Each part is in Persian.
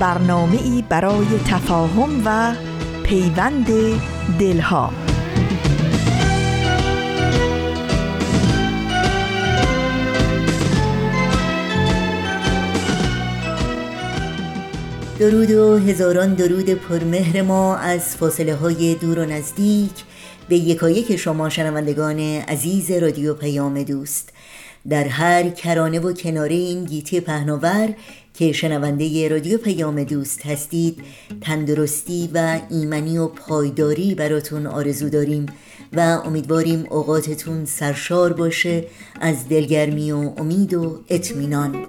برنامه ای برای تفاهم و پیوند دلها. درود و هزاران درود پرمهر ما از فاصله های دور و نزدیک به یکایک شما شنوندگان عزیز رادیو پیام دوست. در هر کرانه و کناره این گیتی پهناور که شنونده رادیو پیام دوست هستید تندرستی و ایمنی و پایداری براتون آرزو داریم و امیدواریم اوقاتتون سرشار باشه از دلگرمی و امید و اطمینان.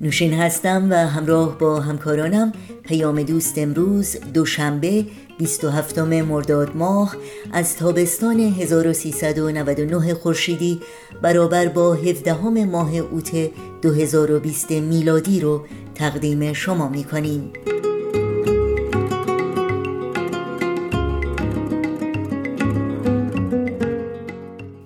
نوشین هستم و همراه با همکارانم پیام دوست امروز دوشنبه 27 مرداد ماه از تابستان 1399 خورشیدی برابر با 17 ماه اوت 2020 میلادی رو تقدیم شما می کنیم.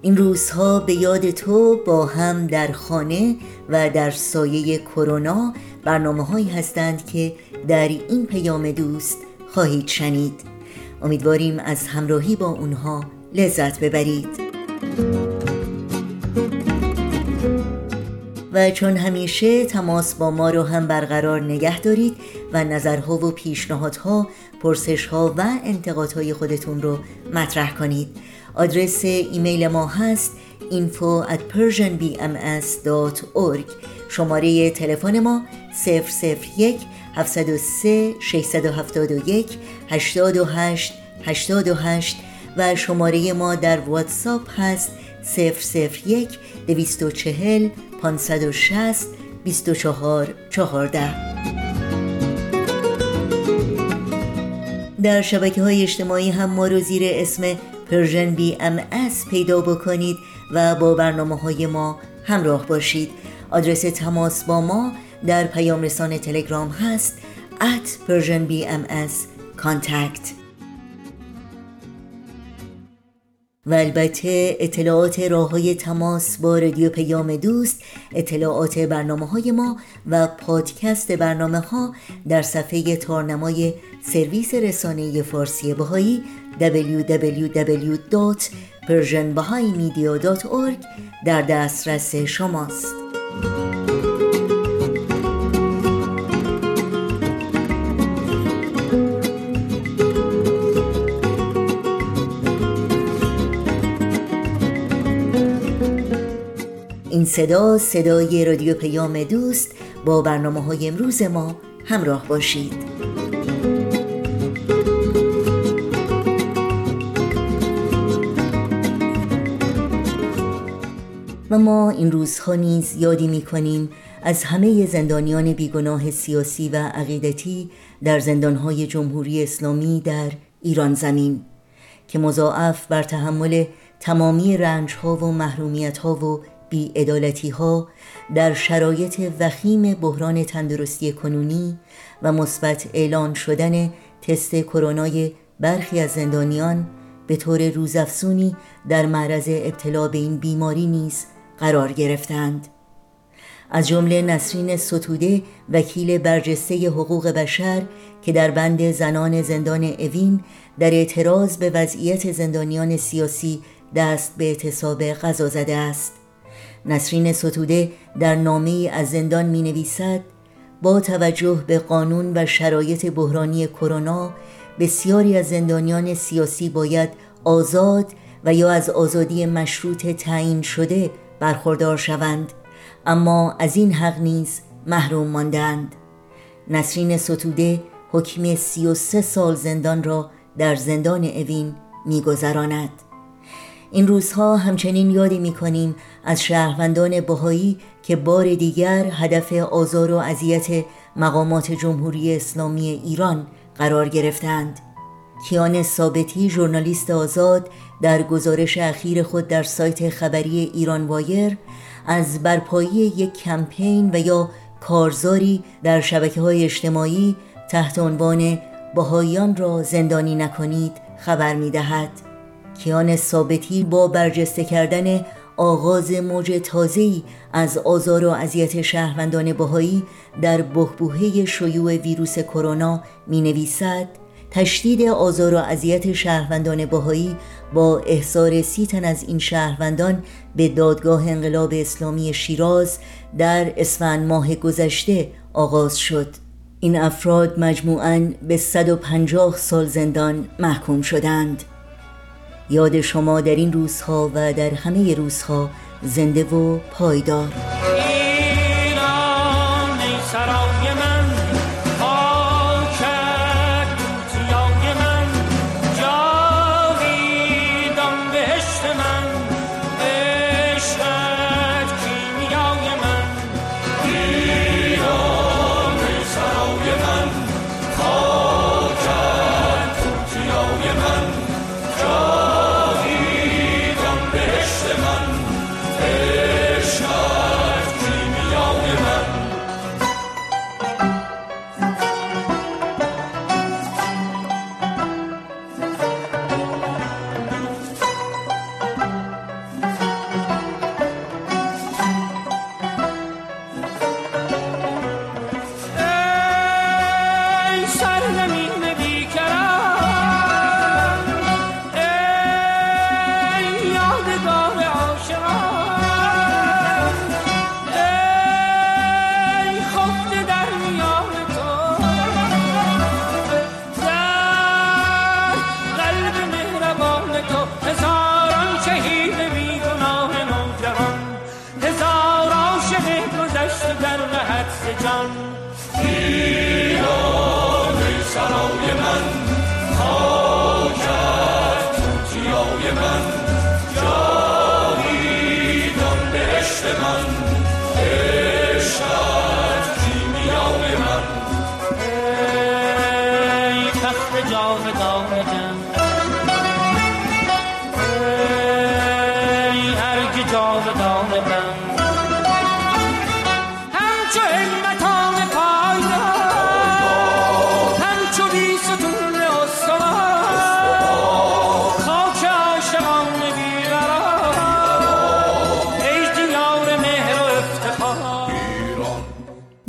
این روزها به یاد تو با هم در خانه و در سایه کرونا برنامه هستند که در این پیام دوست خواهید شنید. امیدواریم از همراهی با اونها لذت ببرید. و چون همیشه تماس با ما رو هم برقرار نگه دارید و نظرها و پیشنهادها پرسشها و انتقادهای خودتون رو مطرح کنید. آدرس ایمیل ما هست info at persianbms.org شماره تلفن ما 001 703 671 828 828 و شماره ما در واتساپ هست 001 240 560 24 14 در شبکه های اجتماعی هم ما رو زیر اسم Persian BMS پیدا بکنید و با برنامه های ما همراه باشید. آدرس تماس با ما در پیام رسان تلگرام هست at Persian BMS contact و البته اطلاعات راه های تماس با رادیو پیام دوست اطلاعات برنامه های ما و پادکست برنامه ها در صفحه تارنمای سرویس رسانه فارسی بهایی www.persianbahaimedia.org در دسترس شماست. این صدا صدای رادیو پیام دوست با برنامه های امروز ما همراه باشید. و ما این روزها نیز یادی می کنیم از همه زندانیان بیگناه سیاسی و عقیدتی در زندانهای جمهوری اسلامی در ایران زمین که مضاعف بر تحمل تمامی رنجها و محرومیتها و بیعدالتی ها در شرایط وخیم بحران تندرستی کنونی و مثبت اعلان شدن تست کرونای برخی از زندانیان به طور روزافزونی در معرض ابتلا به این بیماری نیز قرار گرفتند. از جمله نسرین ستوده وکیل برجسته حقوق بشر که در بند زنان زندان اوین در اعتراض به وضعیت زندانیان سیاسی دست به اعتصاب غذا زده است. نسرین ستوده در نامه از زندان می نویسد با توجه به قانون و شرایط بحرانی کرونا بسیاری از زندانیان سیاسی باید آزاد و یا از آزادی مشروط تعیین شده برخوردار شوند اما از این حق نیز محروم ماندند. نسرین ستوده حکم 33 سال زندان را در زندان اوین میگذراند. این روزها همچنین یادی می‌کنیم از شهروندان بهایی که بار دیگر هدف آزار و اذیت مقامات جمهوری اسلامی ایران قرار گرفتند. کیان ثابتی ژورنالیست آزاد در گزارش اخیر خود در سایت خبری ایران وایر از برپایی یک کمپین و یا کارزاری در شبکه های اجتماعی تحت عنوان بهاییان را زندانی نکنید خبر می دهد. کیان ثابتی با برجسته کردن آغاز موج تازه‌ای از آزار و اذیت شهروندان بهایی در بحبوحه شیوع ویروس کرونا می نویسد تشدید آزار و اذیت شهروندان بهایی با احضار سی تن از این شهروندان به دادگاه انقلاب اسلامی شیراز در اسفند ماه گذشته آغاز شد. این افراد مجموعاً به 150 سال زندان محکوم شدند. یاد شما در این روزها و در همه روزها زنده و پایدار.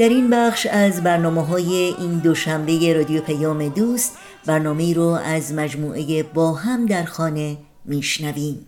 در این بخش از برنامه های این دوشنبه رادیو پیام دوست برنامه رو از مجموعه با هم در خانه میشنویم.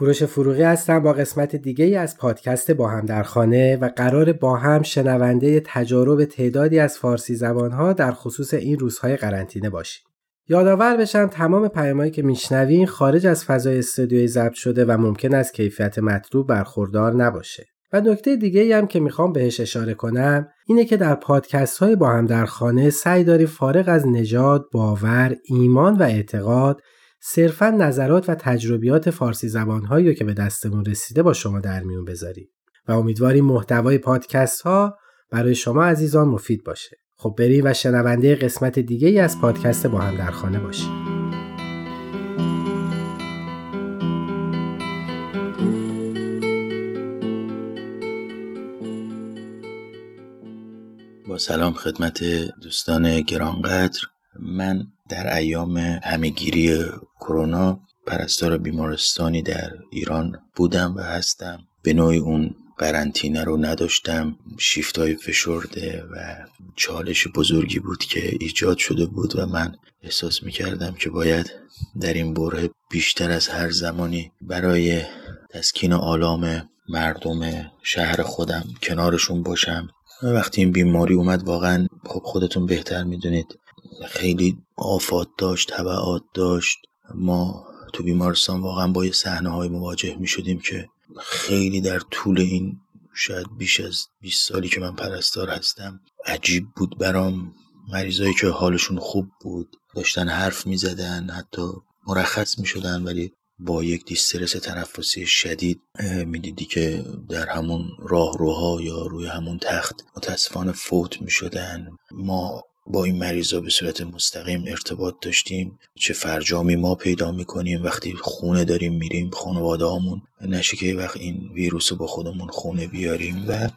کوروش فروغی هستم با قسمت دیگه ای از پادکست با هم در خانه و قرار با هم شنونده تجارب تعدادی از فارسی زبانها در خصوص این روزهای قرنطینه باشیم. یادآور بشم تمام پیامهایی که میشنوین خارج از فضای استودیوی ضبط شده و ممکن است کیفیت مطلوب برخوردار نباشه. و نکته دیگه ای هم که می‌خوام بهش اشاره کنم اینه که در پادکست های با هم در خانه سعی داریم فارغ از نژاد، باور، ایمان و اعتقاد صرفا نظرات و تجربیات فارسی زبانهایی که به دستمون رسیده با شما در میون بذاریم. و امیدواریم محتوای پادکست ها برای شما عزیزان مفید باشه. خب بریم و شنونده قسمت دیگه ای از پادکست با هم در خانه باشیم. با سلام خدمت دوستان گرانقدر. من در ایام همهگیری کرونا پرستار بیمارستانی در ایران بودم و هستم. به نوعی اون قرنطینه رو نداشتم. شیفت های فشرده و چالش بزرگی بود که ایجاد شده بود و من احساس می کردم که باید در این بره بیشتر از هر زمانی برای تسکین آلام مردم شهر خودم کنارشون باشم. وقتی این بیماری اومد واقعا خب خودتون بهتر می‌دونید. خیلی آفات داشت تبعات داشت. ما تو بیمارستان واقعا با یه صحنه های مواجه می شدیم که خیلی در طول این شاید بیش از 20 سالی که من پرستار هستم عجیب بود برام. مریضایی که حالشون خوب بود داشتن حرف می زدن حتی مرخص می شدن ولی با یک دیسترس تنفسی شدید می‌دیدی که در همون راهروها یا روی همون تخت متاسفانه فوت می شدن ما با این مریضا به صورت مستقیم ارتباط داشتیم. چه فرجامی ما پیدا می‌کنیم وقتی خونه داریم میریم خانواده همون نشه که وقت این ویروس رو با خودمون خونه بیاریم و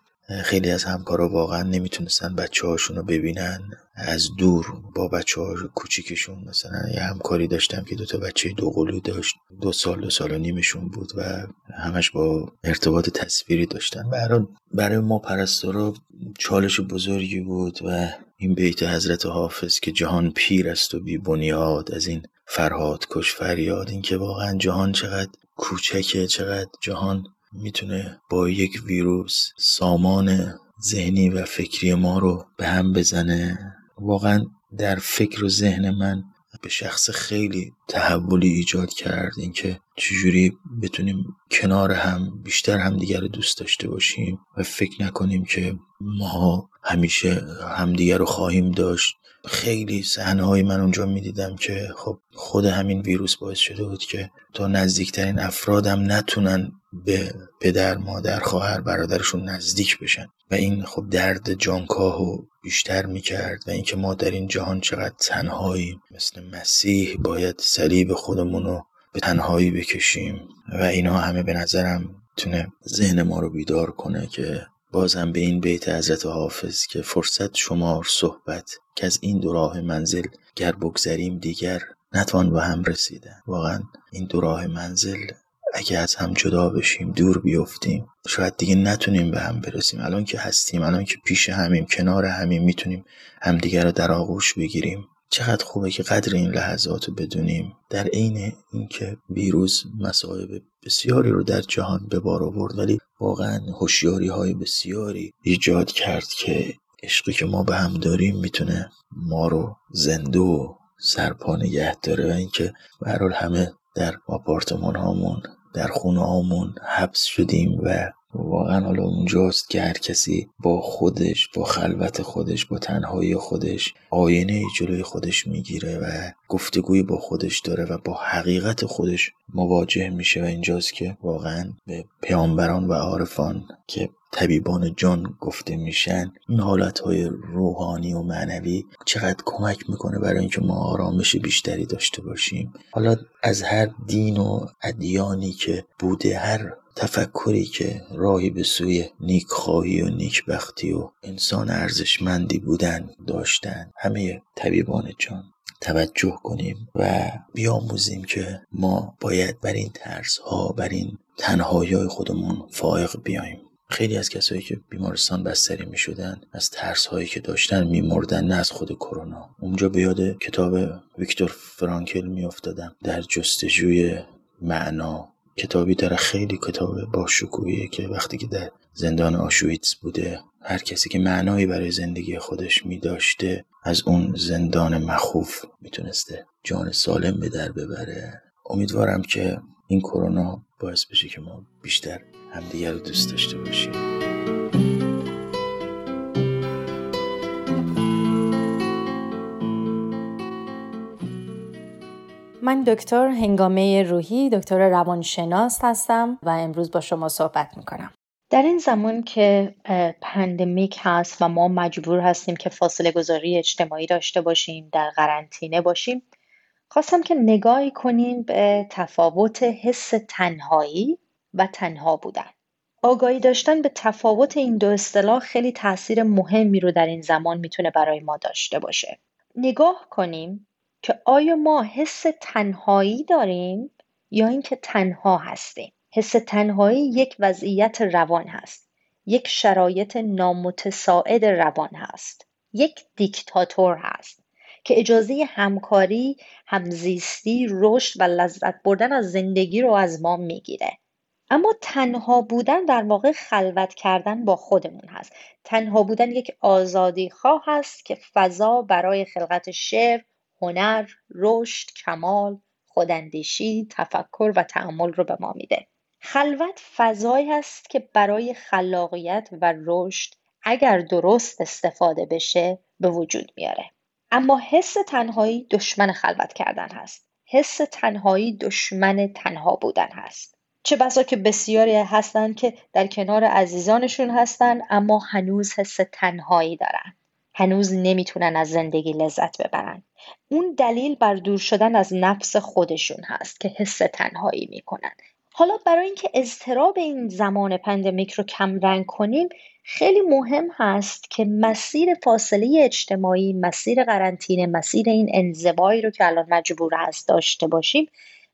خیلی از همکارا واقعا نمی‌تونستن بچه هاشون رو ببینن. از دور با بچه ها کوچیکشون مثلا یه همکاری داشتم که دوتا بچه دو قلو داشت. دو سال دو سال و نیمشون بود و همش با ارتباط تصویری داشتن. برای, برای ما پرستارا چالش بزرگی بود و این بیت حضرت حافظ که جهان پیر است و بی بنیاد از این فرهاد کش فریاد این که واقعا جهان چقدر کوچکه چقدر جهان می‌تونه با یک ویروس سامان ذهنی و فکری ما رو به هم بزنه. واقعا در فکر و ذهن من به شخص خیلی تحولی ایجاد کرد. اینکه چجوری بتونیم کنار هم بیشتر همدیگر رو دوست داشته باشیم و فکر نکنیم که ما همیشه همدیگر رو خواهیم داشت. خیلی صحنه های من اونجا می‌دیدم که خب خود همین ویروس باعث شده بود که تا نزدیکترین افرادم نتونن به پدر مادر خواهر برادرشون نزدیک بشن. و این خب درد جانکاهو بیشتر می‌کرد و اینکه ما در این جهان چقدر تنهایی مثل مسیح باید صلیب خودمون رو به تنهایی بکشیم. و اینا همه به نظرم تونه ذهن ما رو بیدار کنه که بازم به این بیت حضرت حافظ که فرصت شمار صحبت که از این دو راه منزل گر بگذریم دیگر نتوان به هم رسیدن. واقعا این دو راه منزل اگه از هم جدا بشیم دور بیفتیم شاید دیگه نتونیم به هم برسیم. الان که هستیم الان که پیش همیم کنار همیم می‌تونیم همدیگر رو در آغوش بگیریم. چقدر خوبه که قدر این لحظات رو بدونیم. در عین اینکه ویروس مصائب بسیاری رو در جهان به بار آورد ولی واقعا هوشیاری های بسیاری ایجاد کرد که عشقی که ما به هم داریم می‌تونه ما رو زنده و سرپا نگه داره و اینکه به همه در آپارتمان هامون در خونه هامون حبس شدیم و واقعا حالا اونجاست که هر کسی با خودش با خلوت خودش با تنهایی خودش آینه جلوی خودش می‌گیره و گفتگوی با خودش داره و با حقیقت خودش مواجه میشه و اینجاست که واقعا به پیامبران و عارفان که طبیبان جان گفته میشن این حالتهای روحانی و معنوی چقدر کمک می‌کنه برای اینکه ما آرامش بیشتری داشته باشیم. حالا از هر دین و ادیانی که بوده هر تفکری که راهی به سوی نیکخواهی و نیکبختی و انسان ارزشمندی بودن داشتن همه طبیبان جان. توجه کنیم و بیاموزیم که ما باید بر این ترس ها بر این تنهایی خودمون فائق بیایم. خیلی از کسایی که بیمارستان بستری می شدن از ترس هایی که داشتن می مردن نه از خود کرونا. اونجا به یاد کتاب ویکتور فرانکل می افتادم در جستجوی معنا. کتابی داره خیلی کتاب با که وقتی که در زندان آشویتس بوده هر کسی که معنایی برای زندگی خودش می داشته از اون زندان مخوف می‌تونسته جان سالم به در ببره. امیدوارم که این کرونا باعث بشه که ما بیشتر همدیگر رو دوست داشته باشیم. من دکتر هنگامه روحی دکتر روانشناس هستم و امروز با شما صحبت می‌کنم. در این زمان که پندمیک هست و ما مجبور هستیم که فاصله گذاری اجتماعی داشته باشیم در قرنطینه باشیم خواستم که نگاهی کنیم به تفاوت حس تنهایی و تنها بودن. آگاهی داشتن به تفاوت این دو اصطلاح خیلی تاثیر مهمی رو در این زمان می‌تونه برای ما داشته باشه. نگاه کنیم که آیا ما حس تنهایی داریم یا اینکه تنها هستیم. حس تنهایی یک وضعیت روان هست یک شرایط نامتساعد روان هست یک دیکتاتور هست که اجازه همکاری، همزیستی، رشد و لذت بردن از زندگی رو از ما می‌گیره. اما تنها بودن در واقع خلوت کردن با خودمون هست. تنها بودن یک آزادی خواه هست که فضا برای خلقت شعر، هنر، رشد، کمال، خوداندیشی، تفکر و تعمل رو به ما میده. خلوت فضایی هست که برای خلاقیت و رشد اگر درست استفاده بشه به وجود میاره. اما حس تنهایی دشمن خلوت کردن هست. حس تنهایی دشمن تنها بودن هست. چه بسا که بسیاری هستند که در کنار عزیزانشون هستند اما هنوز حس تنهایی دارن. هنوز نمی‌تونن از زندگی لذت ببرن. اون دلیل بر دور شدن از نفس خودشون هست که حس تنهایی می‌کنن. حالا برای اینکه اضطراب این زمان پندمیک رو کم رنگ کنیم خیلی مهم هست که مسیر فاصله اجتماعی مسیر قرنطینه مسیر این انزوایی رو که الان مجبور هست داشته باشیم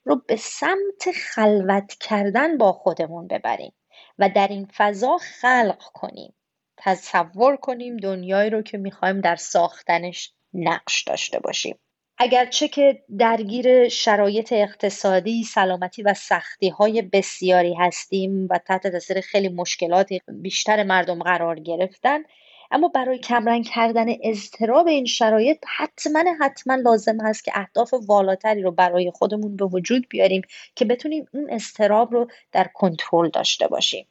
رو به سمت خلوت کردن با خودمون ببریم و در این فضا خلق کنیم تصور کنیم دنیایی رو که می‌خوایم در ساختنش نقش داشته باشیم. اگرچه که درگیر شرایط اقتصادی، سلامتی و سختی های بسیاری هستیم و تحت تاثیر خیلی مشکلات بیشتر مردم قرار گرفتن اما برای کمرنگ کردن اضطراب این شرایط حتما حتما لازم هست که اهداف والاتری رو برای خودمون به وجود بیاریم که بتونیم اون اضطراب رو در کنترل داشته باشیم.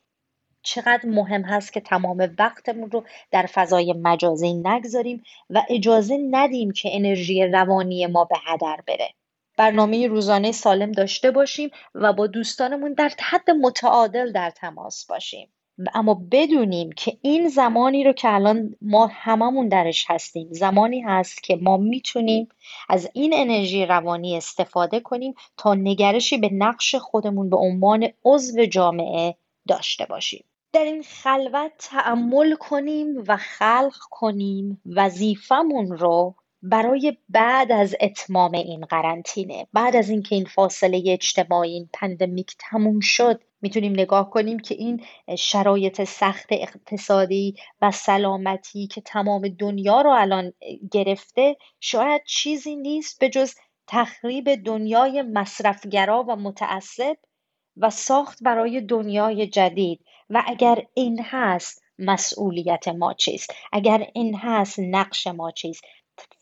چقدر مهم هست که تمام وقتمون رو در فضای مجازی نگذاریم و اجازه ندیم که انرژی روانی ما به هدر بره. برنامه روزانه سالم داشته باشیم و با دوستانمون در حد متعادل در تماس باشیم. اما بدونیم که این زمانی رو که الان ما هممون درش هستیم زمانی هست که ما می‌تونیم از این انرژی روانی استفاده کنیم تا نگرشی به نقش خودمون به عنوان عضو جامعه داشته باشیم. در این خلوت تعمل کنیم و خلق کنیم وظیفمون رو برای بعد از اتمام این قرنطینه. بعد از اینکه این فاصله اجتماعی این پندمیک تموم شد می‌تونیم نگاه کنیم که این شرایط سخت اقتصادی و سلامتی که تمام دنیا رو الان گرفته شاید چیزی نیست به جز تخریب دنیای مصرفگرا و متعصب و ساخت برای دنیای جدید. و اگر این هست مسئولیت ما چیست؟ اگر این هست نقش ما چیست؟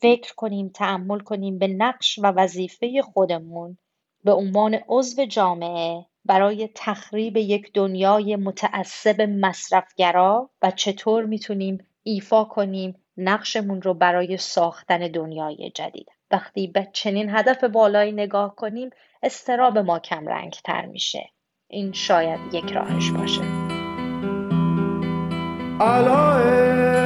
فکر کنیم تعمل کنیم به نقش و وظیفه خودمون به عنوان عضو جامعه برای تخریب یک دنیای متعصب مصرفگرا و چطور می‌تونیم ایفا کنیم نقشمون رو برای ساختن دنیای جدید. وقتی به چنین هدف بالایی نگاه کنیم استراب ما کم رنگ تر میشه. این شاید یک راهش باشه. aloe.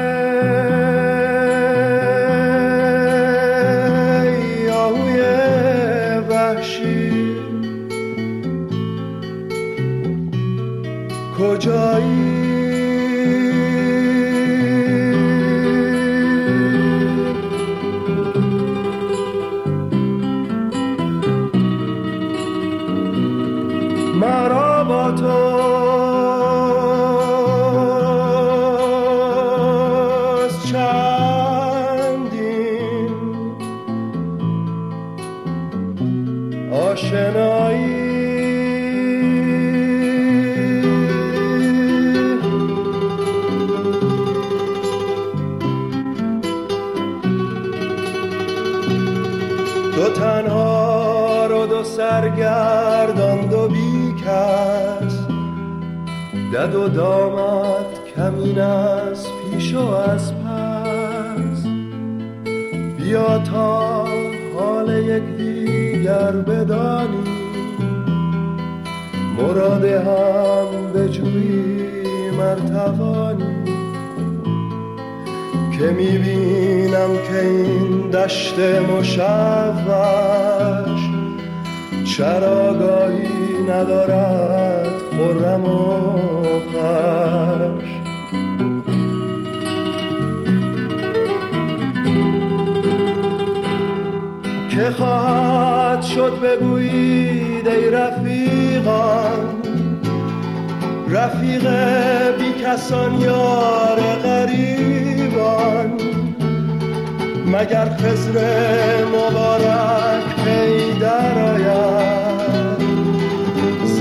دامت کمین از پیش و از پس. بیا تا حال یک دیگر بدانی. مراد هم بجوییم مرتوانی که می‌بینم که این دشت مشوش چراگاهی ندارد خرم و که خواهد شد بگویید ای رفیقان رفیق بی کسان یار غریبان. مگر خزر مبارک پی در آید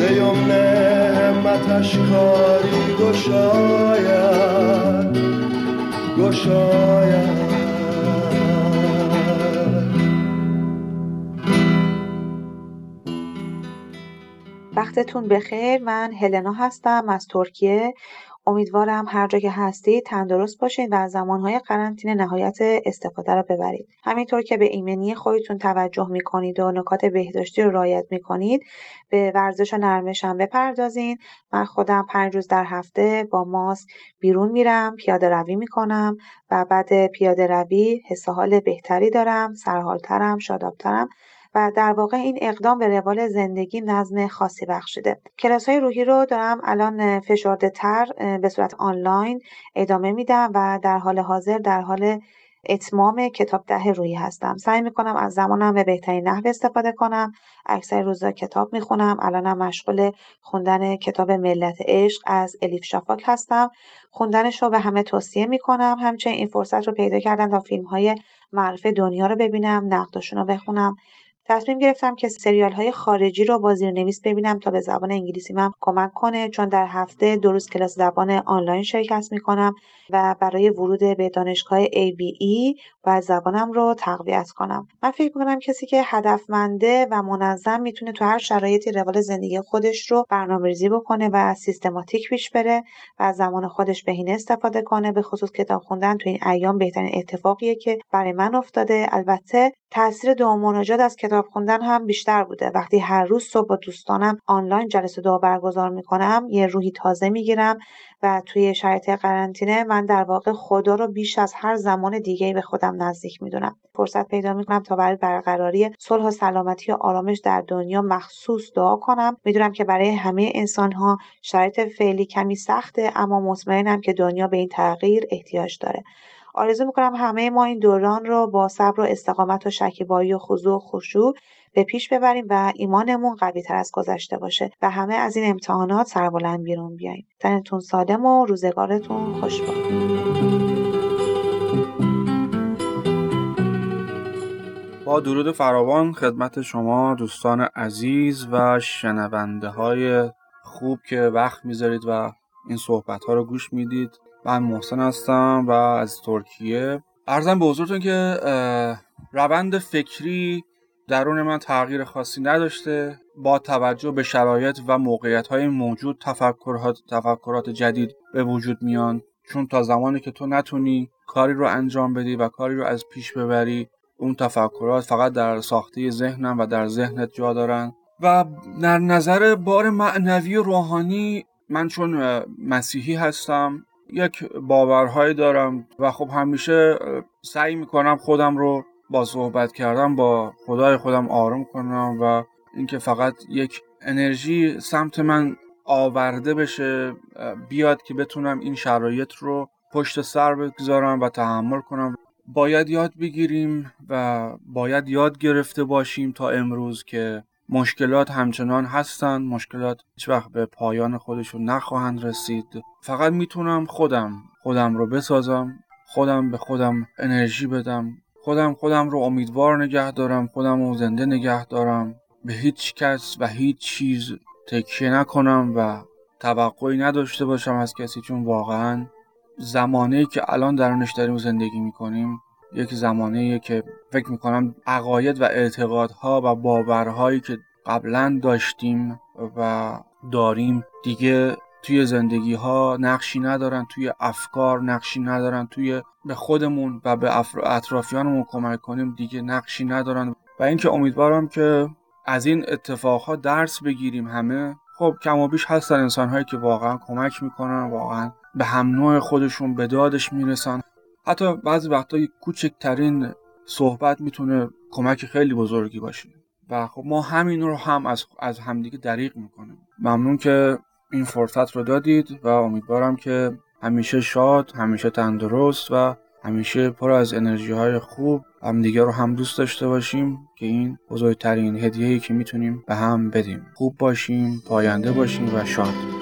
زیمن همتش کاری گشاید گشاید. وقتتون بخیر. من هلنا هستم از ترکیه. امیدوارم هر جا که هستید تندرست باشین و از زمانهای قرنطینه نهایت استفاده رو ببرید. همینطور که به ایمنی خودتون توجه می‌کنید و نکات بهداشتی رو رعایت می‌کنید به ورزش و هم بپردازین. من خودم پنج روز در هفته با ماسک بیرون میرم پیاده روی می‌کنم و بعد پیاده روی حس حال بهتری دارم سرحالترم شادابترم. و در واقع این اقدام به روال زندگی نظم خاصی بخشیده کلاس های روحی رو دارم الان فشرده تر به صورت آنلاین ادامه میدم و در حال حاضر در حال اتمام کتاب ده روحی هستم. سعی می‌کنم از زمانم به بهترین نحو استفاده کنم. اکثر روزا کتاب می‌خونم. الانم مشغول خوندن کتاب ملت عشق از الیف شافاک هستم. خوندنش رو به همه توصیه می‌کنم. همچنین این فرصت رو پیدا کردم تا فیلم های معرف دنیا رو ببینم نقدشون رو بخونم. تصمیم گرفتم که سریال های خارجی رو با زیرنویس ببینم تا به زبان انگلیسی من کمک کنه چون در هفته دو روز کلاس زبان آنلاین شرکت می‌کنم و برای ورود به دانشگاه ABE باید زبانم رو تقویت کنم. من فکر می‌کنم کسی که هدفمنده و منظم می‌تونه تو هر شرایطی روال زندگی خودش رو برنامه ریزی بکنه و سیستماتیک پیش بره و از زمان خودش بهینه استفاده کنه به خصوص کتاب خوندن تو این ایام بهترین اتفاقیه که برای من افتاده. البته تاثیر دعا مناجات از کتاب خوندن هم بیشتر بوده. وقتی هر روز صبح با دوستانم آنلاین جلسه دعا برگزار می‌کنم یه روحی تازه می‌گیرم و توی شرایط قرنطینه من در واقع خدا رو بیش از هر زمان دیگه به خودم نزدیک می‌دونم. فرصت پیدا می‌کنم تا برای برقراری صلح و سلامتی و آرامش در دنیا مخصوص دعا کنم. می‌دونم که برای همه انسان ها شرایط فعلی کمی سخته اما مطمئنم که دنیا به این تغییر احتیاج داره. آرزو می‌کنم همه ما این دوران رو با صبر و استقامت و شکیبایی و خضوع و خشوع به پیش ببریم و ایمانمون قوی تر از گذشته باشه. و همه از این امتحانات سربلند بیرون بیاییم. تنتون سالم و روزگارتون خوش باد. با درود فراوان خدمت شما دوستان عزیز و شنونده های خوب که وقت می‌ذارید و این صحبت ها رو گوش می‌دید. من محسن هستم و از ترکیه. ارزم به حضورتون که روند فکری درون من تغییر خاصی نداشته. با توجه به شرایط و موقعیت های موجود تفکرات, تفکرات جدید به وجود میان. چون تا زمانی که تو نتونی کاری رو انجام بدی و کاری رو از پیش ببری اون تفکرات فقط در ساخته ذهنم و در ذهنت جا دارن. و در نظر بار معنوی و روحانی من چون مسیحی هستم یک باورهایی دارم و خب همیشه سعی می‌کنم خودم رو با صحبت کردم با خدای خودم آروم کنم و اینکه فقط یک انرژی سمت من آورده بشه بیاد که بتونم این شرایط رو پشت سر بگذارم و تحمل کنم. باید یاد بگیریم و باید یاد گرفته باشیم تا امروز که مشکلات همچنان هستند. مشکلات هیچ وقت به پایان خودشون نخواهند رسید. فقط می‌تونم خودم خودم رو بسازم. خودم به خودم انرژی بدم. خودم خودم رو امیدوار نگه دارم. خودم رو زنده نگه دارم. به هیچ کس و هیچ چیز تکیه نکنم و توقعی نداشته باشم از کسی چون واقعا زمانه که الان درونش داریم زندگی می‌کنیم یک زمانه که فکر می‌کنم عقاید و اعتقادها و باورهایی که قبلا داشتیم و داریم دیگه توی زندگی ها نقشی ندارن توی افکار نقشی ندارن توی به خودمون و به اطرافیانمون کمک کنیم دیگه نقشی ندارن. و اینکه امیدوارم که از این اتفاقها درس بگیریم همه. خب کم و بیش هستن انسان هایی که واقعا کمک می‌کنن واقعا به هم نوع خودشون به دادش می‌رسن. حتی بعضی وقتا کوچکترین صحبت می‌تونه کمک خیلی بزرگی باشه. و خب ما همین رو هم از, از همدیگه دریغ می‌کنیم. ممنون که این فرصت رو دادید و امیدوارم که همیشه شاد همیشه تندرست و همیشه پر از انرژی های خوب همدیگه رو هم دوست داشته باشیم که این بزرگترین هدیه‌ای که می‌تونیم به هم بدیم. خوب باشیم پاینده باشیم و شاد.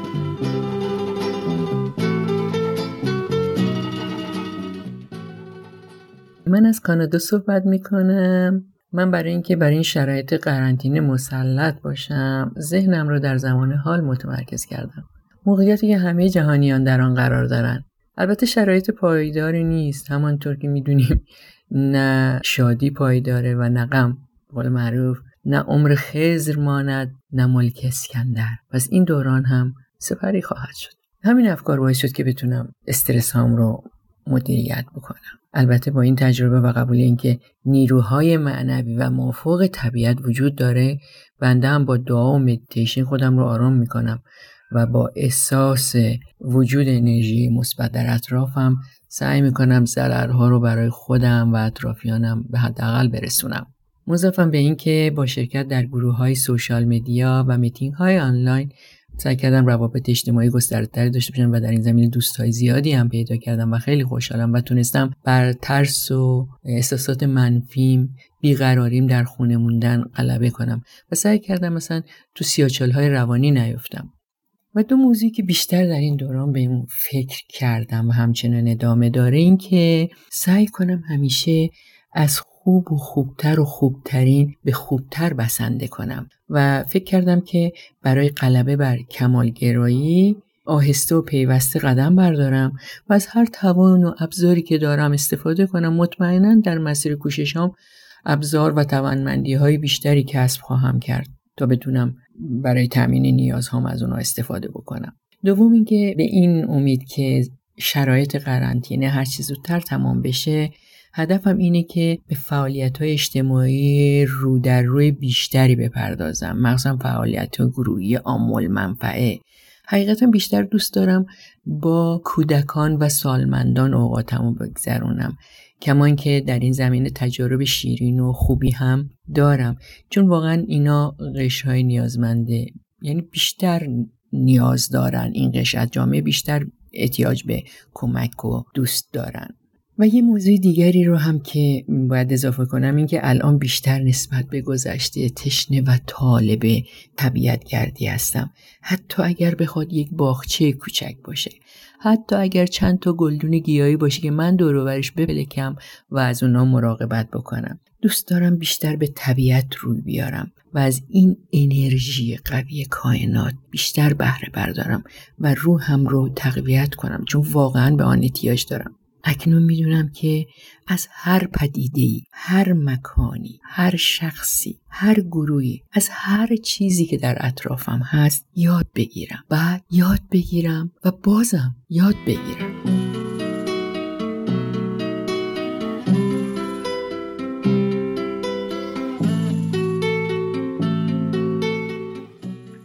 من از کانادا صحبت می‌کنم. من برای اینکه برای این شرایط قرنطینه مسلط باشم ذهنم رو در زمان حال متمرکز کردم. موقعیتی که همه جهانیان در آن قرار دارند البته شرایط پایداری نیست. همانطور که می‌دونیم نه شادی پایداره و نه غم. قول معروف نه عمر خزر ماند نه ملک اسکندر. پس این دوران هم سپری خواهد شد. همین افکار باعث شد که بتونم استرس هم رو مدیریت بکنم. البته با این تجربه و قبول اینکه نیروهای معنوی و موافق طبیعت وجود داره بنده هم با دعا و مدیتیشن خودم رو آرام می‌کنم و با احساس وجود انرژی مثبت در اطرافم سعی می‌کنم ضررها رو برای خودم و اطرافیانم به حداقل برسونم. مضافم به اینکه با شرکت در گروه های social media و میتینگ های آنلاین سعی کردم روابط اجتماعی گستردهتری داشته باشم و در این زمینه دوستهای زیادی هم پیدا کردم و خیلی خوشحالم و تونستم بر ترس و احساسات منفیم بیقراریم در خونه موندن غلبه کنم و سعی کردم مثلا تو سیاچال های روانی نیفتم. و دو موضوعی که بیشتر در این دوران به اون فکر کردم و همچنان ادامه داره این که سعی کنم همیشه از خوب و خوبتر و خوبترین به خوبتر بسنده کنم. و فکر کردم که برای غلبه بر کمالگرایی آهسته و پیوسته قدم بردارم و از هر توان و ابزاری که دارم استفاده کنم مطمئنا در مسیر کوششام ابزار و توانمندی های بیشتری کسب خواهم کرد تا بتونم برای تامین نیازهام از اونها استفاده بکنم. دوم اینکه به این امید که شرایط قرنطینه هر چیز زودتر تمام بشه هدفم اینه که به فعالیت های اجتماعی رو در روی بیشتری بپردازم. مخصوصا فعالیت های گروهی آمول منفعه. حقیقتا بیشتر دوست دارم با کودکان و سالمندان اوقاتمو بگذرونم. کمان که در این زمینه تجارب شیرین و خوبی هم دارم. چون واقعا اینا های نیازمنده. یعنی بیشتر نیاز دارن. این قشر جامعه بیشتر احتیاج به کمک و دوست دارن. و یه موضوع دیگری رو هم که باید اضافه کنم این که الان بیشتر نسبت به گذشته تشنه و طالب طبیعت گردی هستم. حتی اگر بخواد یک باغچه کوچک باشه. حتی اگر چند تا گلدون گیاهی باشه که من دوروبرش ببلکم و از اونا مراقبت بکنم. دوست دارم بیشتر به طبیعت روی بیارم و از این انرژی قوی کائنات بیشتر بهره بردارم و روحم رو تقویت کنم. چون واقعا به آن احتیاج دارم. اکنون می‌دونم که از هر پدیدهی، هر مکانی، هر شخصی، هر گروهی، از هر چیزی که در اطرافم هست یاد بگیرم. بعد یاد بگیرم و بازم یاد بگیرم.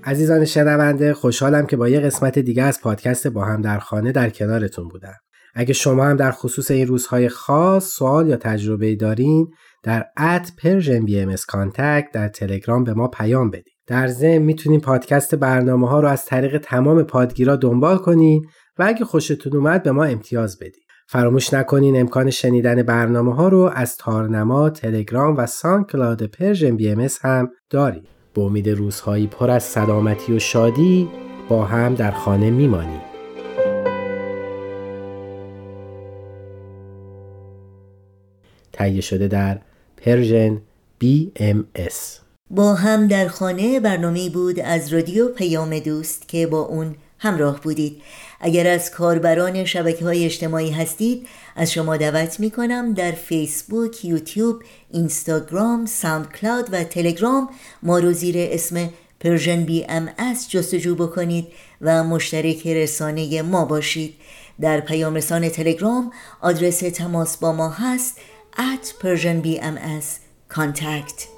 عزیزان شنونده خوشحالم که با یه قسمت دیگه از پادکست با هم در خانه در کنارتون بودم. اگه شما هم در خصوص این روزهای خاص سوال یا تجربه دارین در at Persian BMS در تلگرام به ما پیام بدید. در ضمن می‌تونین پادکست برنامه ها رو از طریق تمام پادگیرا دنبال کنین و اگه خوشتون اومد به ما امتیاز بدید. فراموش نکنین امکان شنیدن برنامه ها رو از تارنما، تلگرام و SoundCloud Persian BMS هم دارید. به امید روزهایی پر از سلامتی و شادی با هم در خانه میمانیم. تهیه شده در پرژن BMS با هم در خانه برنامه بود از رادیو پیام دوست که با اون همراه بودید. اگر از کاربران شبکه های اجتماعی هستید از شما دعوت می کنم در فیسبوک، یوتیوب، اینستاگرام، SoundCloud و تلگرام ما رو زیر اسم Persian BMS جستجو بکنید و مشترک رسانه ما باشید. در پیام رسان تلگرام آدرس تماس با ما هست at Persian BMS contact.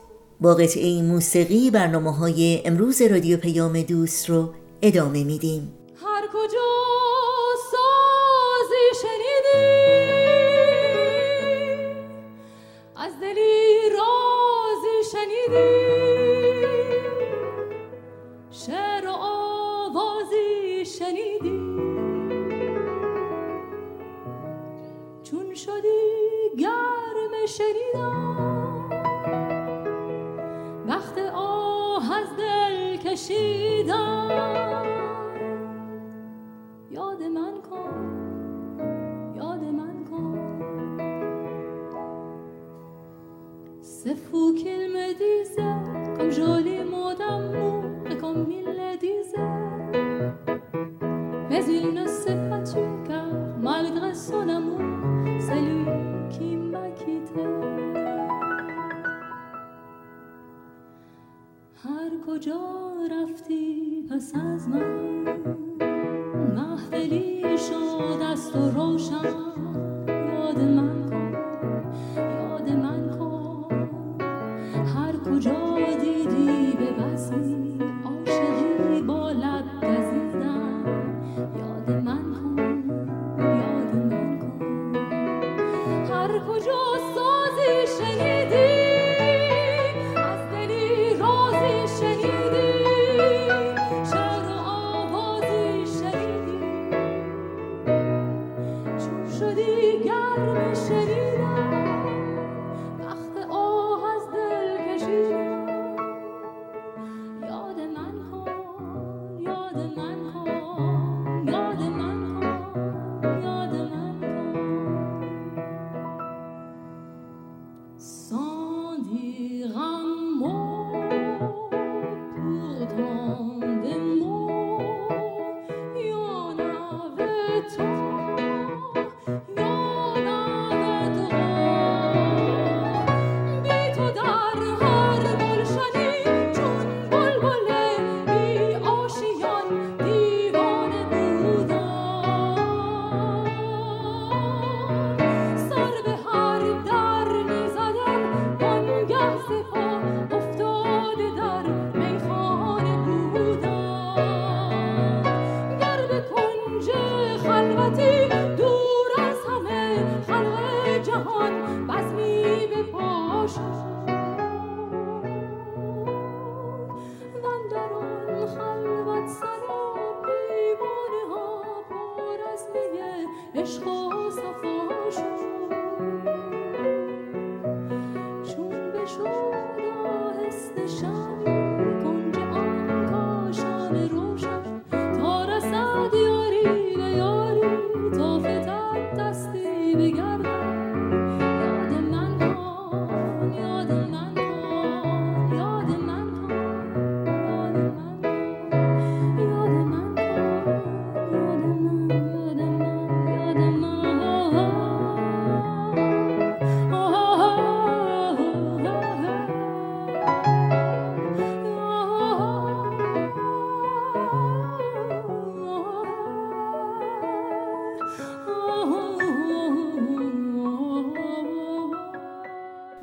با قطعه موسیقی برنامه های امروز رادیو پیام دوست رو ادامه میدیم. هر کجا سازی شنیدی از دلی رازی شنیدی. شنیدم وقت آه از دل کشیدم یاد من کن یاد من کن C'est fou qu'il me disait, comme joli mot d'amour et comme il le disait. Mais il ne s'est pas tué car malgré son amour, هر کجا رفتی پس از من محفلی شد از تو روشن یاد من.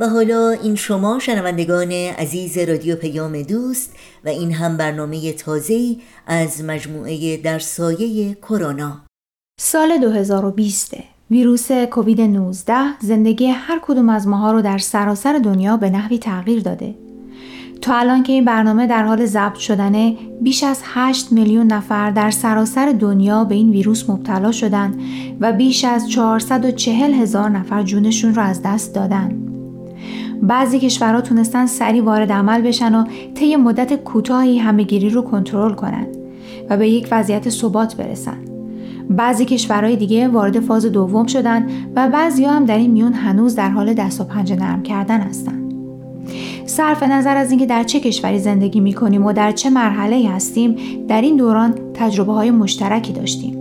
و حالا این شما شنوندگان عزیز رادیو پیام دوست و این هم برنامه تازه از مجموعه در سایه کرونا سال 2020 ویروس کووید 19 زندگی هر کدوم از ماها رو در سراسر دنیا به نحوی تغییر داده. تا الان که این برنامه در حال ضبط شدنه بیش از 8 میلیون نفر در سراسر دنیا به این ویروس مبتلا شدن و بیش از 440 هزار نفر جونشون رو از دست دادن. بعضی کشورها تونستن سریع وارد عمل بشن و طی مدت کوتاهی همهگیری رو کنترل کنن و به یک وضعیت ثبات برسن. بعضی کشورهای دیگه وارد فاز دوم شدن و بعضی هم در این میون هنوز در حال دست و پنجه نرم کردن هستن. صرف نظر از اینکه در چه کشوری زندگی می کنیم و در چه مرحله هستیم در این دوران تجربه های مشترکی داشتیم.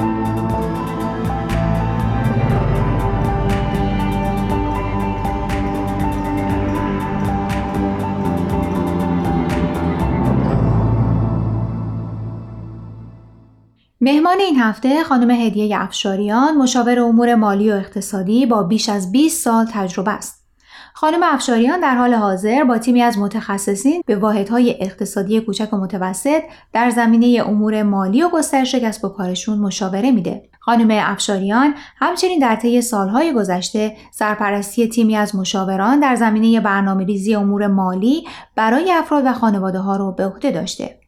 مهمان این هفته خانم هدیه افشاریان مشاور امور مالی و اقتصادی با بیش از 20 سال تجربه است. خانم افشاریان در حال حاضر با تیمی از متخصصین به واحدهای اقتصادی کوچک و متوسط در زمینه امور مالی و گسترش کسب و کارشون مشاوره میده. خانم افشاریان همچنین در طی سالهای گذشته سرپرستی تیمی از مشاوران در زمینه برنامه‌ریزی امور مالی برای افراد و خانواده ها رو به عهده داشته.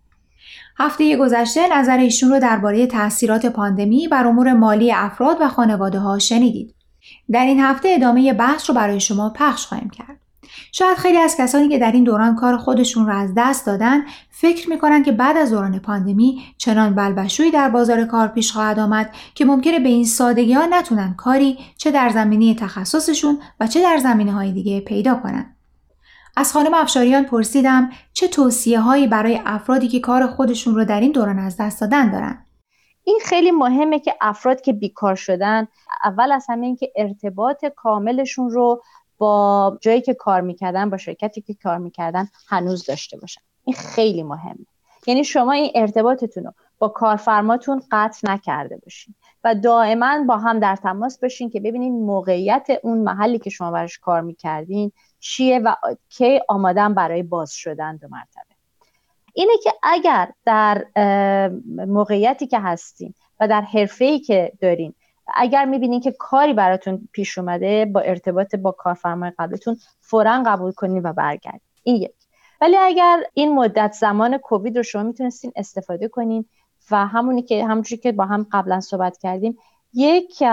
هفته گذشته نظر ایشون رو درباره تاثیرات پاندمی بر امور مالی افراد و خانواده ها شنیدید. در این هفته ادامه بحث رو برای شما پخش خواهیم کرد. شاید خیلی از کسانی که در این دوران کار خودشون را از دست دادن فکر می‌کنن که بعد از دوران پاندمی چنان بلبشویی در بازار کار پیش خواهد آمد که ممکنه به این سادگی ها نتونن کاری چه در زمینه تخصصشون و چه در زمینه های دیگه پیدا کنن. از خانم افشاریان پرسیدم چه توصیه هایی برای افرادی که کار خودشون رو در این دوران از دست دادن دارن. این خیلی مهمه که افراد که بیکار شدن اول از همه این که ارتباط کاملشون رو با جایی که کار می‌کردن با شرکتی که کار می‌کردن هنوز داشته باشن این خیلی مهمه یعنی شما این ارتباطتون رو با کارفرماتون قطع نکرده باشین و دائما با هم در تماس باشین که ببینین موقعیت اون محلی که شما براش کار می‌کردین چیه و کی آمادن برای باز شدن دو مرتبه. اینه که اگر در موقعیتی که هستین و در حرفه که دارین اگر می‌بینین که کاری براتون پیش اومده با ارتباط با کارفرمای قبلتون فورا قبول کنین و برگردین. این یک. ولی اگر این مدت زمان کووید رو شما می‌تونستین استفاده کنین و همونی که همونجوری که با هم قبلا صحبت کردیم یک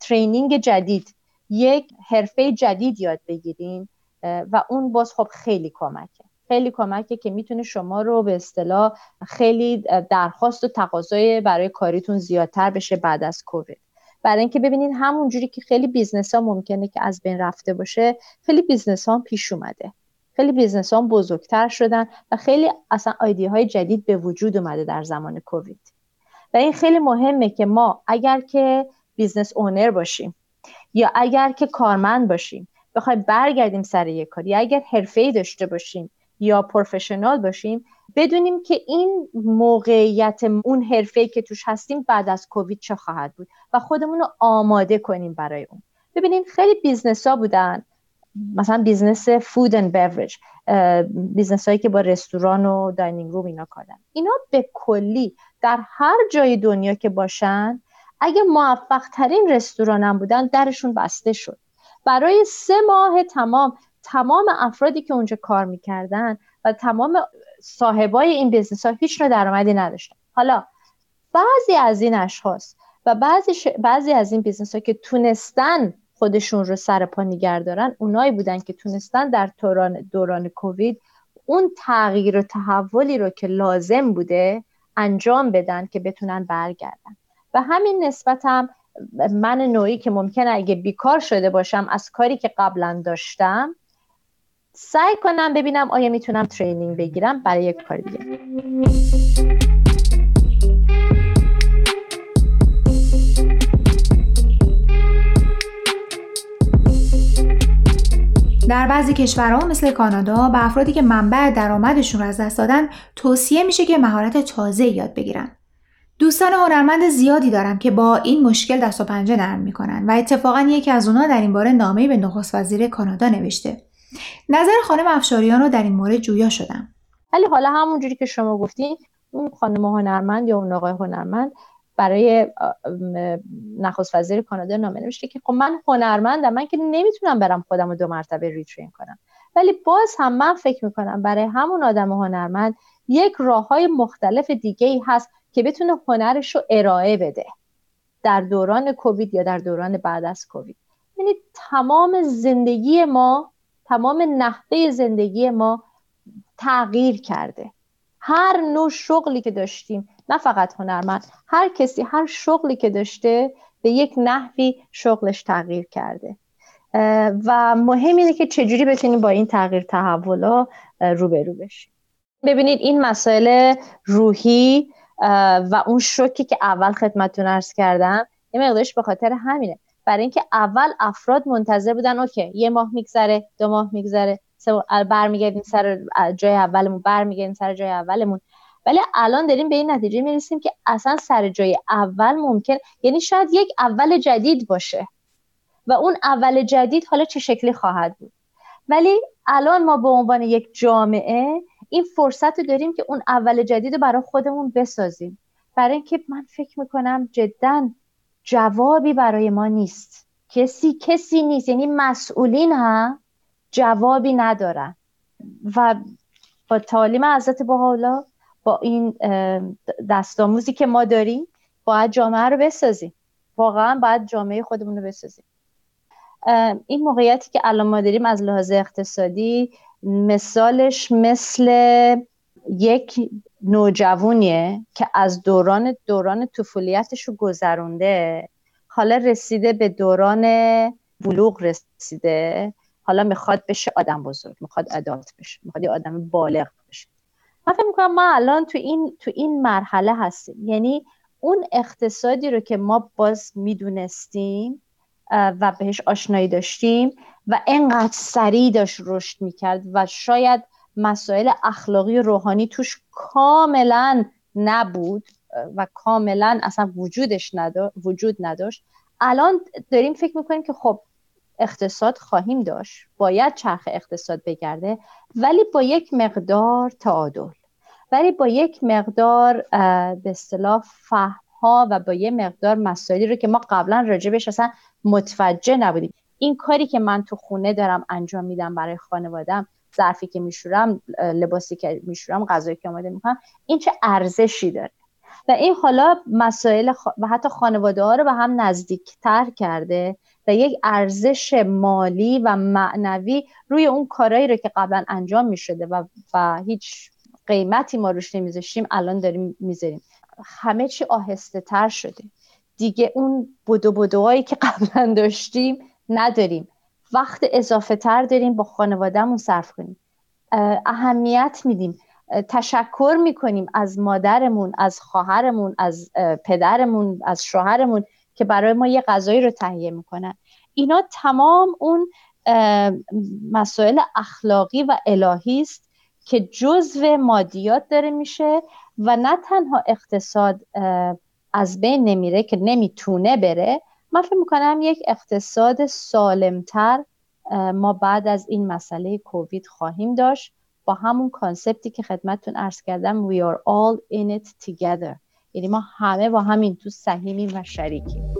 ترینینگ جدید یک حرفه جدید یاد بگیرین و اون باز خب خیلی کمکه. خیلی کمکه که می‌تونه شما رو به اصطلاح خیلی درخواست و تقاضای برای کاریتون زیادتر بشه بعد از کووید. برای اینکه ببینین همون جوری که خیلی business ها ممکنه که از بین رفته باشه خیلی business ها پیش اومده. خیلی business ها بزرگتر شدن و خیلی اصلا idea های جدید به وجود اومده در زمان کووید. و این خیلی مهمه که ما اگر که business owner باشیم یا اگر که کارمند باشیم بخوایم برگردیم سر یک کار. یا اگر حرفه‌ای داشته باشیم یا professional باشیم بدونیم که این موقعیت اون حرفه‌ای که توش هستیم بعد از کووید چه خواهد بود و خودمون رو آماده کنیم برای اون. ببینید خیلی business ها بودن. مثلا business food and beverage business هایی که با رستوران و dining room اینا کارن اینا به کلی در هر جای دنیا که باشن اگه موفق ترین رستوران هم بودن درشون بسته شد. برای سه ماه تمام تمام افرادی که اونجا کار می‌کردن و تمام صاحبای این business ها هیچ نوع درآمدی نداشتن. حالا بعضی از این اشخاص و بعضی, بعضی از این business ها که تونستن خودشون رو سر پا نگه دارن اونایی بودن که تونستن در دوران, دوران کووید اون تغییر و تحولی رو که لازم بوده انجام بدن که بتونن برگردن. و همین نسبت هم من نوعی که ممکنه اگه بیکار شده باشم از کاری که قبلا داشتم سعی کنم ببینم آیا می‌تونم ترینینگ بگیرم برای یک کار دیگه در بعضی کشورها مثل کانادا به افرادی که منبع درآمدشون رو از دست دادن توصیه میشه که مهارت تازه یاد بگیرن. دوستان هنرمند زیادی دارم که با این مشکل دست و پنجه نرم می‌کنن و اتفاقا یکی از اونا در این باره نامه‌ای به نخست وزیر کانادا نوشته. نظر خانم افشاریان رو در این مورد جویا شدم. ولی حالا همونجوری که شما گفتین اون خانم هنرمند یا اون آقای هنرمند برای نخست وزیر کانادا نامه نوشته که خب من هنرمندم من که نمی‌تونم برم خودم رو دو مرتبه ریترین کنم ولی باز هم من فکر می‌کنم برای همون آدم هنرمند یک راه های مختلف دیگه ای هست که بتونه هنرش رو ارائه بده در دوران کووید یا در دوران بعد از کووید. یعنی تمام زندگی ما تمام نحوه زندگی ما تغییر کرده. هر نوع شغلی که داشتیم نه فقط هنرمند هر کسی هر شغلی که داشته به یک نحوی شغلش تغییر کرده. و مهم اینه که چجوری بتونیم با این تغییر تحولا روبرو بشیم. ببینید این مسائل روحی و اون شوکی که اول خدمتتون ارز کردم یه مقدارش به خاطر همینه. برای اینکه اول افراد منتظر بودن اوکی یه ماه میگذره دو ماه میگذره برمیگردیم سر جای اولمون برمیگردیم سر جای اولمون. ولی الان داریم به این نتیجه می‌رسیم که اصلا سر جای اول ممکن یعنی شاید یک اول جدید باشه و اون اول جدید حالا چه شکلی خواهد بود. ولی الان ما به عنوان یک جامعه این فرصت رو داریم که اون اول جدید رو برای خودمون بسازیم. برای اینکه من فکر می‌کنم جدا جوابی برای ما نیست. کسی کسی نیست. یعنی مسئولین هم جوابی ندارن. و با تعالیم حضرت حالا با این دستاموزی که ما داریم باید جامعه رو بسازیم. واقعا باید جامعه خودمون رو بسازیم. این موقعیتی که الان ما داریم از لحاظ اقتصادی مثالش مثل یک نوجوانیه که از دوران دوران طفولیتش رو گذرونده. حالا رسیده به دوران بلوغ رسیده. حالا می‌خواد بشه آدم بزرگ می‌خواد ادالت بشه می‌خواد یه آدم بالغ بشه. من فکر می‌کنم ما الان تو این تو این مرحله هستیم. یعنی اون اقتصادی رو که ما باز می‌دونستیم و بهش آشنایی داشتیم و انقدر سریع داشت رشد می‌کرد و شاید مسائل اخلاقی و روحانی توش کاملا نبود و کاملا اصلا وجودش وجود نداشت. الان داریم فکر می‌کنیم که خب اقتصاد خواهیم داشت. باید چرخ اقتصاد بگرده ولی با یک مقدار تعادل. ولی با یک مقدار به اصطلاح فهم ها و با یه مقدار مسائلی رو که ما قبلا راجبش اصلا متوجه نبودیم. این کاری که من تو خونه دارم انجام میدم برای خانوادم ظرفی که میشورم لباسی که میشورم غذایی که آماده می‌کنم این چه ارزشی داره؟ و این حالا مسائل و حتی خانواده ها رو به هم نزدیکتر کرده و یک ارزش مالی و معنوی روی اون کارایی رو که قبلا انجام می‌شده و, و هیچ قیمتی ما روش نمیذاشتیم الان داریم می‌ذاریم. همه چی آهسته تر شده. دیگه اون بدو بدوهایی که قبلا داشتیم نداریم. وقت اضافه تر داریم با خانوادهمون صرف کنیم. اهمیت میدیم. تشکر می‌کنیم از مادرمون از خواهرمون از پدرمون از شوهرمون که برای ما یه غذایی رو تهیه می‌کنن. اینا تمام اون مسائل اخلاقی و الهی است که جزو مادیات داره میشه و نه تنها اقتصاد از بین نمیره که نمی‌تونه بره من فکر می‌کنم یک اقتصاد سالمتر ما بعد از این مسئله کووید خواهیم داشت با همون کانسپتی که خدمتتون ارز کردم we are all in it together. یعنی ما همه با همین تو سهیمیم و شریکیم.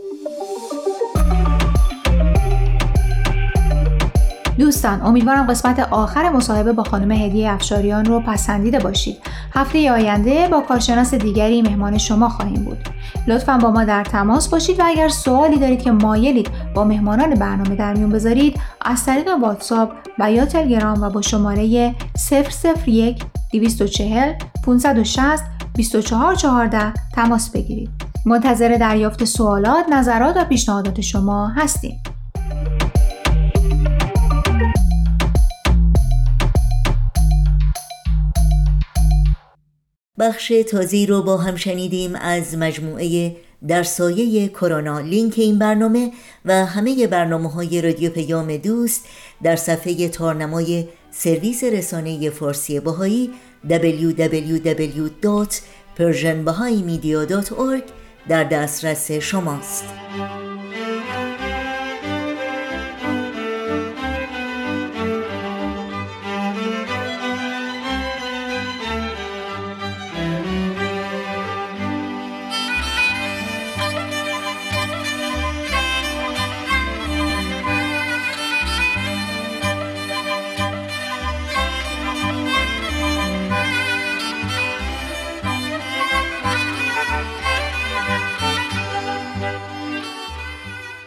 دوستان امیدوارم قسمت آخر مصاحبه با خانم هدیه افشاریان رو پسندیده باشید. هفته آینده با کارشناس دیگری مهمان شما خواهیم بود. لطفا با ما در تماس باشید و اگر سوالی دارید که مایلید با مهمانان برنامه در میون بذارید از طریق واتساپ و یا تلگرام و با شماره 001 240 560 2414 تماس بگیرید. منتظر دریافت سوالات، نظرات و پیشنهادات شما هستیم. بخش تازی رو با هم شنیدیم از مجموعه در سایه کرونا لینک این برنامه و همه برنامه های رادیو پیام دوست در صفحه تارنمای سرویس رسانه فارسی باهایی www.persianbahaimedia.org در دسترس شماست.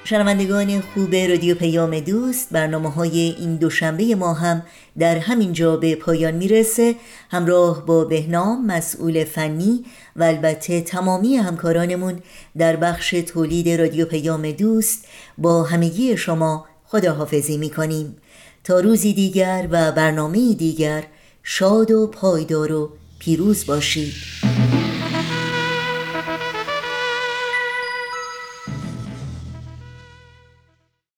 شنوندگان خوب رادیو پیام دوست برنامه های این دوشنبه ما هم در همین جا به پایان می‌رسه. همراه با بهنام مسئول فنی و البته تمامی همکارانمون در بخش تولید رادیو پیام دوست با همگی شما خداحافظی می کنیم تا روزی دیگر و برنامه دیگر شاد و پایدار و پیروز باشید.